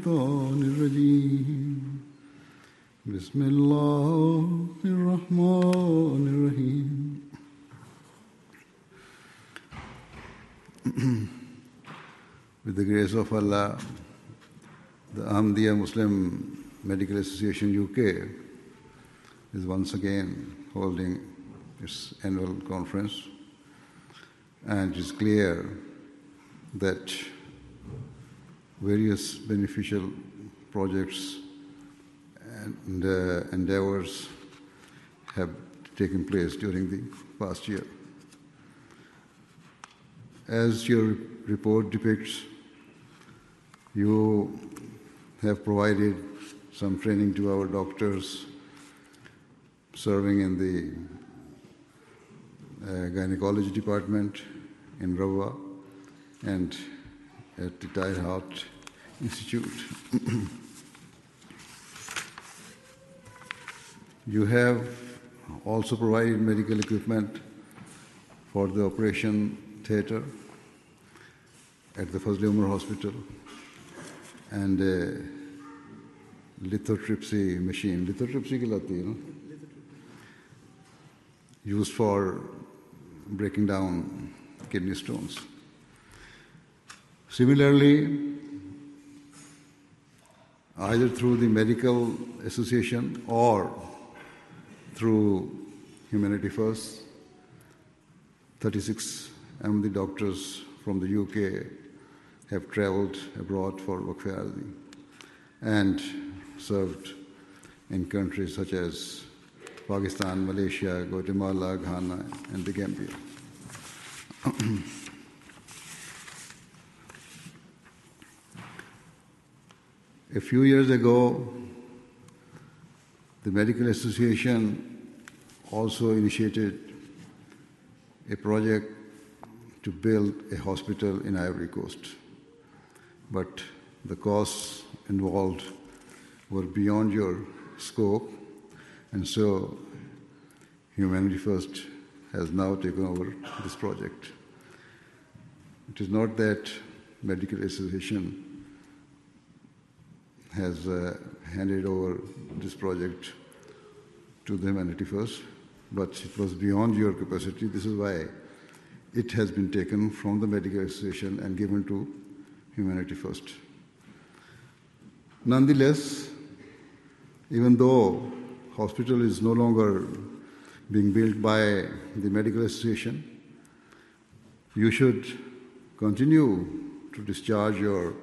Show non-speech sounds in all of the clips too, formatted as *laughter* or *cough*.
الشيطان الرجيم بسم الله الرحمن الرحيم With the grace of Allah, the Ahmadiyya Muslim Medical Association UK is once again holding its annual conference, and it is clear that various beneficial projects and uh, endeavors have taken place during the past year. As your report depicts, you have provided some training to our doctors serving in the uh, gynecology department in Rabwa and at the Tahir Heart Institute. you have also provided medical equipment for the operation theater at the Fazl-e-Umar Hospital and a lithotripsy machine. Lithotripsy kilati, you know? Used for breaking down kidney stones. Similarly, either through the medical association or through Humanity First, 36 Ahmadi doctors from the UK have traveled abroad for Waqf and served in countries such as Pakistan, Malaysia, Guatemala, Ghana, and the Gambia. *clears throat* A few years ago, the Medical Association also initiated a project to build a hospital in Ivory Coast. But the costs involved were beyond your scope, and so Humanity First has now taken over this project. It is not that Medical Association has uh, handed over this project to the Humanity First, but it was beyond your capacity. This is why it has been taken from the Medical Association and given to Humanity First. Nonetheless, even though hospital is no longer being built by the Medical Association, you should continue to discharge your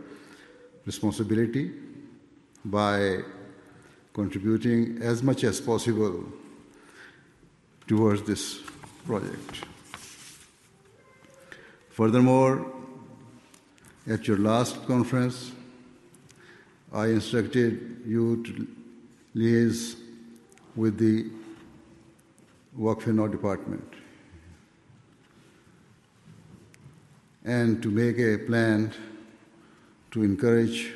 responsibility by contributing as much as possible towards this project. Furthermore, at your last conference, I instructed you to liaise with the Waqf-e-Nau department and to make a plan to encourage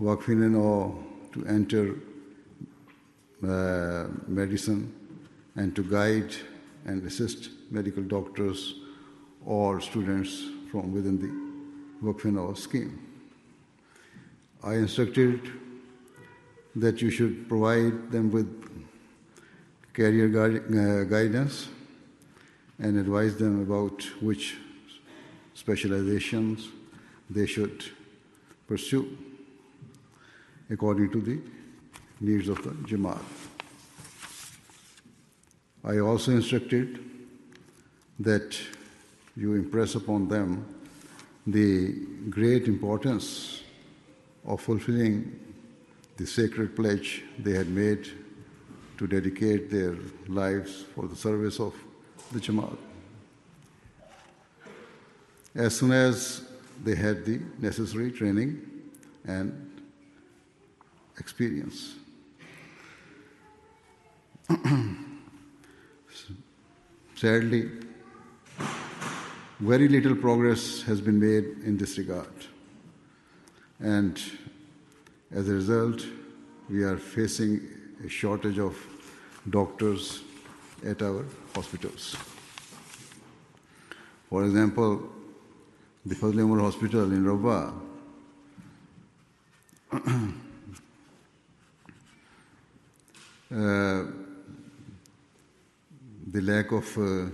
Waqf-e-Nau to enter uh, medicine and to guide and assist medical doctors or students from within the Waqf-e-Nau scheme. I instructed that you should provide them with career uh, guidance and advise them about which specializations they should pursue according to the needs of the Jamaat. I also instructed that you impress upon them the great importance of fulfilling the sacred pledge they had made to dedicate their lives for the service of the Jamaat. As soon as they had the necessary training and experience. *clears throat* Sadly, very little progress has been made in this regard. And as a result, we are facing a shortage of doctors at our hospitals. For example, the Fazl Umar Hospital in Rabwa *clears throat* uh, the lack of uh,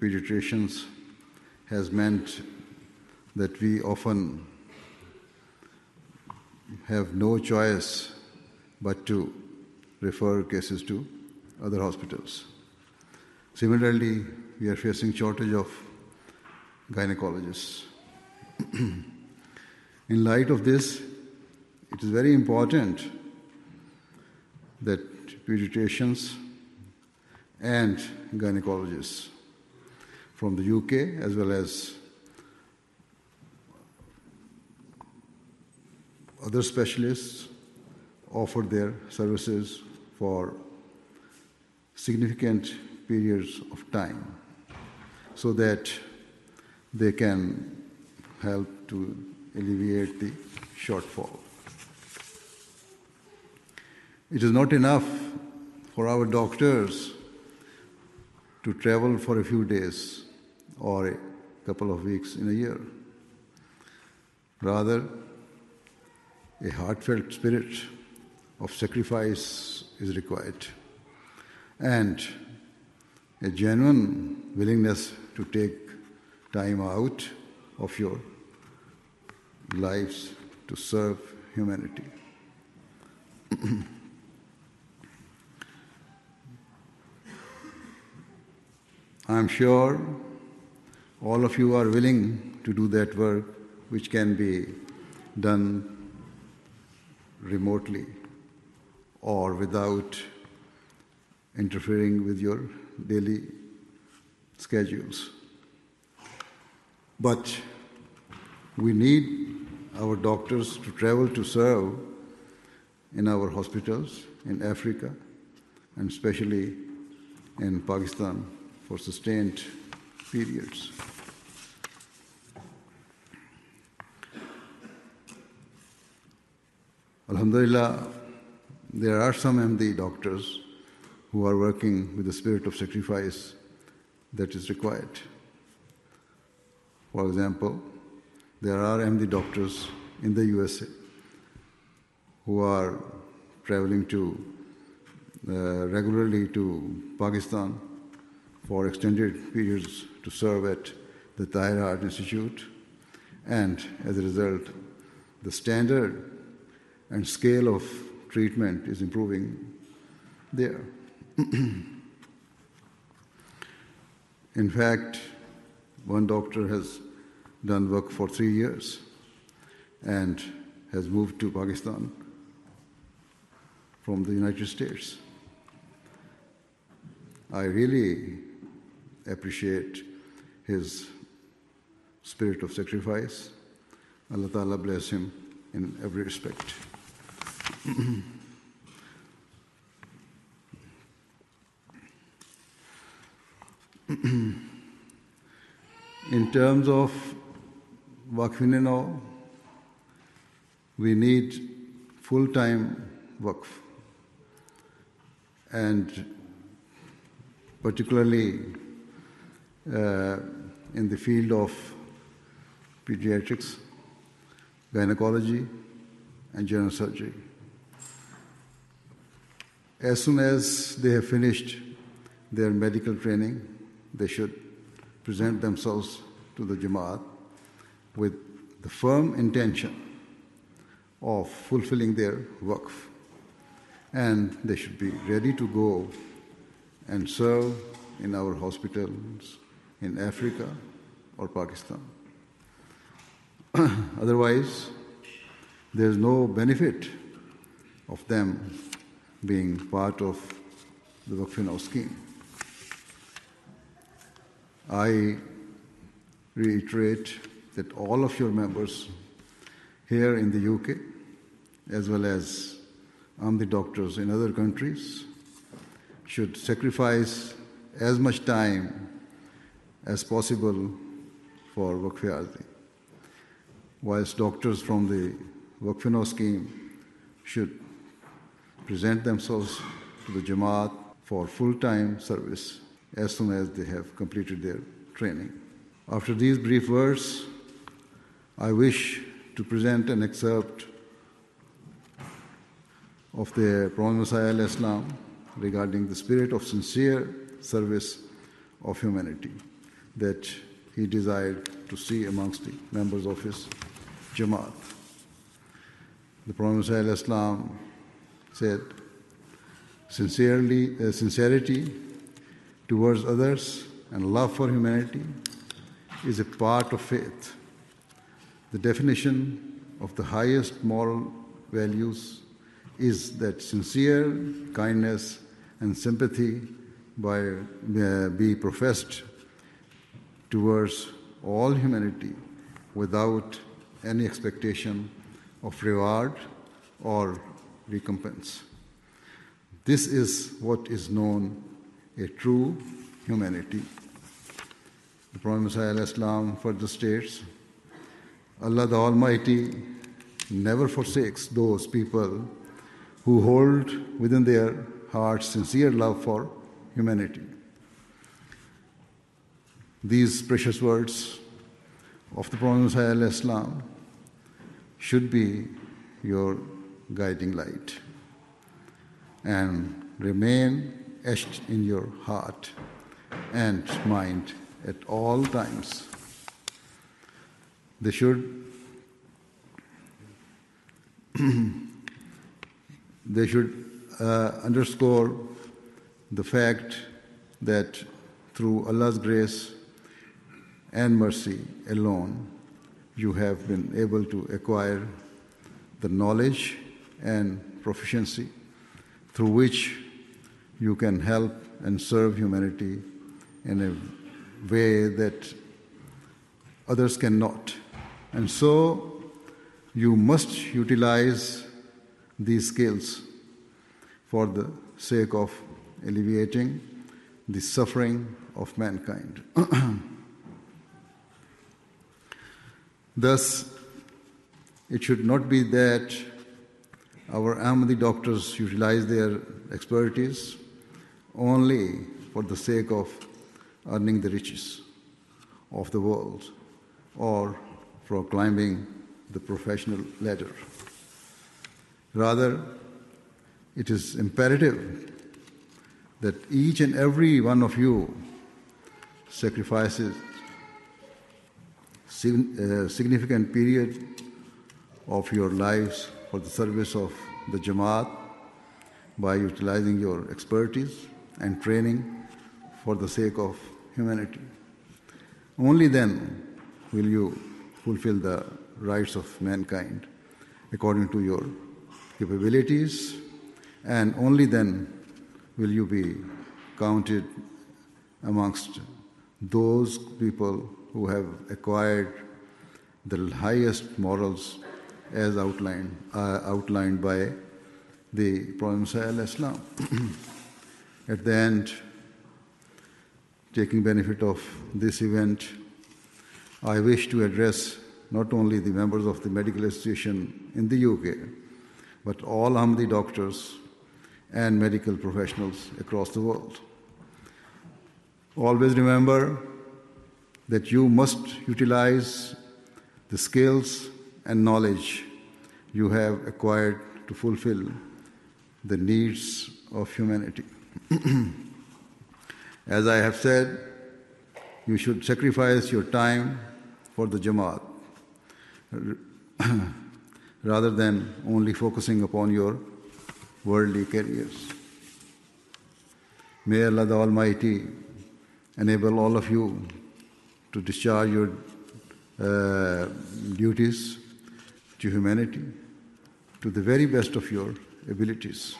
pediatricians has meant that we often have no choice but to refer cases to other hospitals. Similarly, we are facing shortage of gynecologists. *clears throat* In light of this, it is very important that pediatricians and gynecologists from the UK as well as other specialists offer their services for significant periods of time so that they can help to alleviate the shortfall. It is not enough for our doctors to travel for a few days or a couple of weeks in a year. Rather, a heartfelt spirit of sacrifice is required and a genuine willingness to take time out of your lives to serve humanity. *clears throat* I'm sure all of you are willing to do that work which can be done remotely or without interfering with your daily schedules. But we need our doctors to travel to serve in our hospitals in Africa and especially in Pakistan for sustained periods. Alhamdulillah, there are some MD doctors who are working with the spirit of sacrifice that is required. For example, there are MD doctors in the USA who are traveling to uh, regularly to Pakistan for extended periods to serve at the Tahir Heart Institute, and as a result, the standard and scale of treatment is improving there. *clears throat* In fact, one doctor has done work for three years and has moved to Pakistan from the United States. I really appreciate his spirit of sacrifice. Allah Ta'ala bless him in every respect. *clears throat* in terms of Waqf we need full time Waqf. And particularly Uh, in the field of pediatrics, gynecology, and general surgery. As soon as they have finished their medical training, they should present themselves to the Jamaat with the firm intention of fulfilling their work, And they should be ready to go and serve in our hospitals in Africa or Pakistan. *clears throat* Otherwise, there's no benefit of them being part of the Waqf scheme. I reiterate that all of your members here in the UK, as well as Ahmadi doctors in other countries, should sacrifice as much time as possible for Waqf whilst doctors from the Waqf scheme should present themselves to the Jamaat for full time service as soon as they have completed their training. After these brief words, I wish to present an excerpt of the Promised Messiah Islam regarding the spirit of sincere service of humanity that he desired to see amongst the members of his Jamaat. The Prophet Islam said, Sincerely, uh, sincerity towards others and love for humanity is a part of faith. The definition of the highest moral values is that sincere kindness and sympathy by, uh, be professed towards all humanity without any expectation of reward or recompense. This is what is known a true humanity. The Prophet Islam further states Allah the Almighty never forsakes those people who hold within their hearts sincere love for humanity. These precious words of the Promised Messiah Islam should be your guiding light and remain etched in your heart and mind at all times. They should *clears throat* they should uh, underscore the fact that through Allah's grace and mercy alone, you have been able to acquire the knowledge and proficiency through which you can help and serve humanity in a way that others cannot. And so you must utilize these skills for the sake of alleviating the suffering of mankind. *clears throat* Thus, it should not be that our Ahmadi doctors utilize their expertise only for the sake of earning the riches of the world or for climbing the professional ladder. Rather, it is imperative that each and every one of you sacrifices Uh, significant period of your lives for the service of the Jamaat by utilizing your expertise and training for the sake of humanity. Only then will you fulfill the rights of mankind according to your capabilities, and only then will you be counted amongst those people who have acquired the highest morals as outlined, uh, outlined by the Promised Messiah Islam. *clears throat* At the end, taking benefit of this event, I wish to address not only the members of the medical association in the UK, but all Ahmadi doctors and medical professionals across the world. Always remember that you must utilize the skills and knowledge you have acquired to fulfill the needs of humanity. *clears throat* As I have said, you should sacrifice your time for the Jamaat *clears throat* rather than only focusing upon your worldly careers. May Allah the Almighty enable all of you to discharge your uh, duties to humanity to the very best of your abilities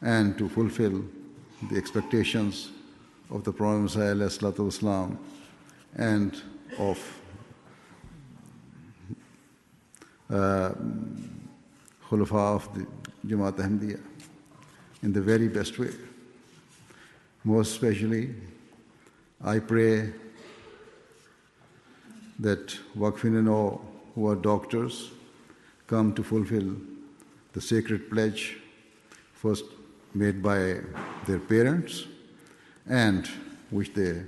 and to fulfill the expectations of the Promised Messiah and of uh, Khulafa of the Jamaat Ahmadiyya in the very best way. Most especially, I pray that Waqfin who are doctors come to fulfill the sacred pledge first made by their parents and which they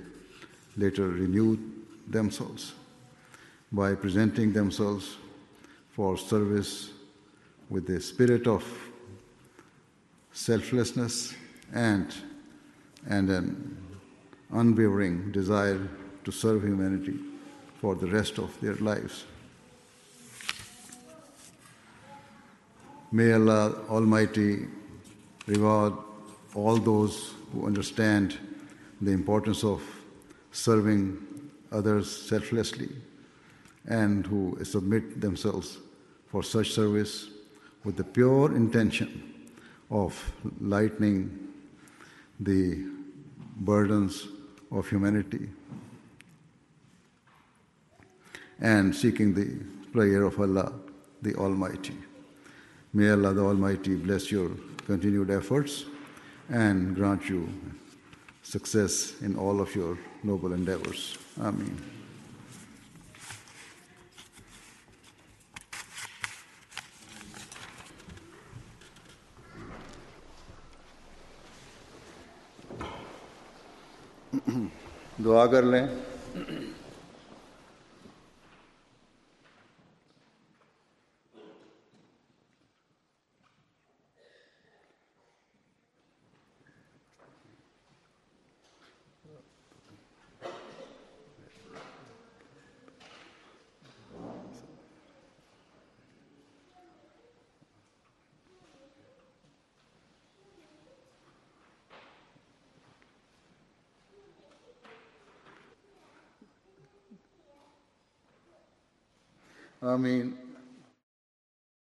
later renewed themselves by presenting themselves for service with the spirit of selflessness and, and an unwavering desire to serve humanity for the rest of their lives. May Allah Almighty reward all those who understand the importance of serving others selflessly and who submit themselves for such service with the pure intention of lightening the burdens of humanity and seeking the prayer of Allah the Almighty. May Allah the Almighty bless your continued efforts and grant you success in all of your noble endeavors. Amen. दुआ कर लें I mean.